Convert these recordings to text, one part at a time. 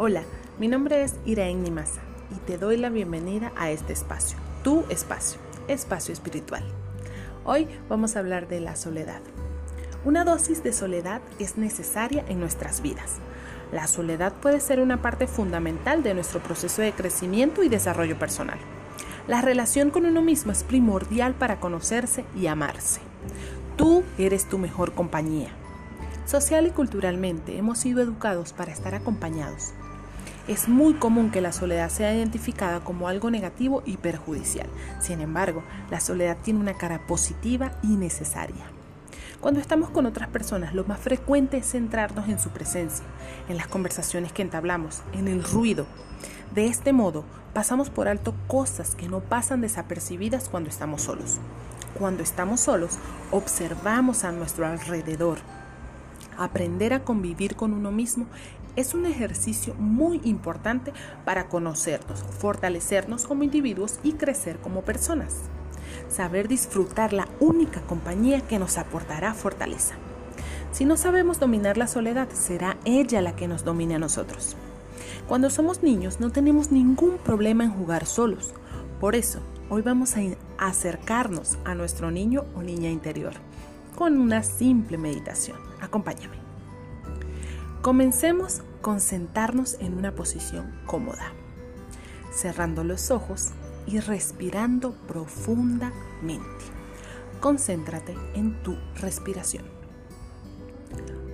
Hola, mi nombre es Iraen Nimasa y te doy la bienvenida a este espacio, tu espacio, espacio espiritual. Hoy vamos a hablar de la soledad. Una dosis de soledad es necesaria en nuestras vidas. La soledad puede ser una parte fundamental de nuestro proceso de crecimiento y desarrollo personal. La relación con uno mismo es primordial para conocerse y amarse. Tú eres tu mejor compañía. Social y culturalmente hemos sido educados para estar acompañados, es muy común que la soledad sea identificada como algo negativo y perjudicial. Sin embargo, la soledad tiene una cara positiva y necesaria. Cuando estamos con otras personas, lo más frecuente es centrarnos en su presencia, en las conversaciones que entablamos, en el ruido. De este modo, pasamos por alto cosas que no pasan desapercibidas cuando estamos solos. Cuando estamos solos, observamos a nuestro alrededor. Aprender a convivir con uno mismo es un ejercicio muy importante para conocernos, fortalecernos como individuos y crecer como personas. Saber disfrutar la única compañía que nos aportará fortaleza. Si no sabemos dominar la soledad, será ella la que nos domine a nosotros. Cuando somos niños no tenemos ningún problema en jugar solos. Por eso, hoy vamos a acercarnos a nuestro niño o niña interior con una simple meditación. Acompáñame. Comencemos con sentarnos en una posición cómoda, cerrando los ojos y respirando profundamente. Concéntrate en tu respiración.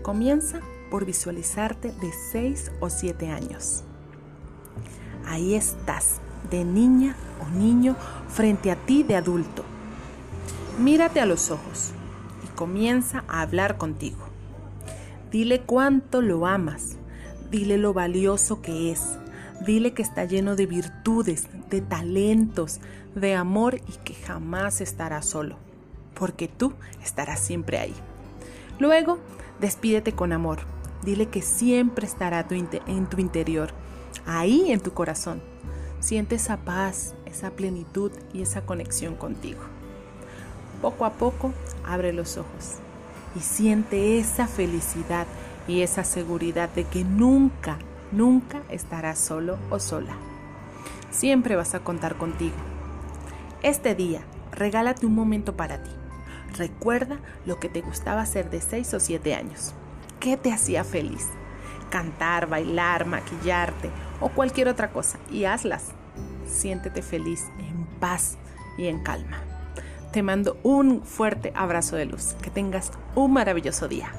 Comienza por visualizarte de 6 o 7 años. Ahí estás, de niña o niño, frente a ti de adulto. Mírate a los ojos y comienza a hablar contigo. Dile cuánto lo amas. Dile lo valioso que es. Dile que está lleno de virtudes, de talentos, de amor y que jamás estará solo, porque tú estarás siempre ahí. Luego, despídete con amor. Dile que siempre estará en tu interior, ahí en tu corazón. Siente esa paz, esa plenitud y esa conexión contigo. Poco a poco, abre los ojos y siente esa felicidad y esa seguridad de que nunca, nunca estarás solo o sola. Siempre vas a contar contigo. Este día, regálate un momento para ti. Recuerda lo que te gustaba hacer de 6 o 7 años. ¿Qué te hacía feliz? Cantar, bailar, maquillarte o cualquier otra cosa y hazlas. Siéntete feliz, en paz y en calma. Te mando un fuerte abrazo de luz. Que tengas un maravilloso día.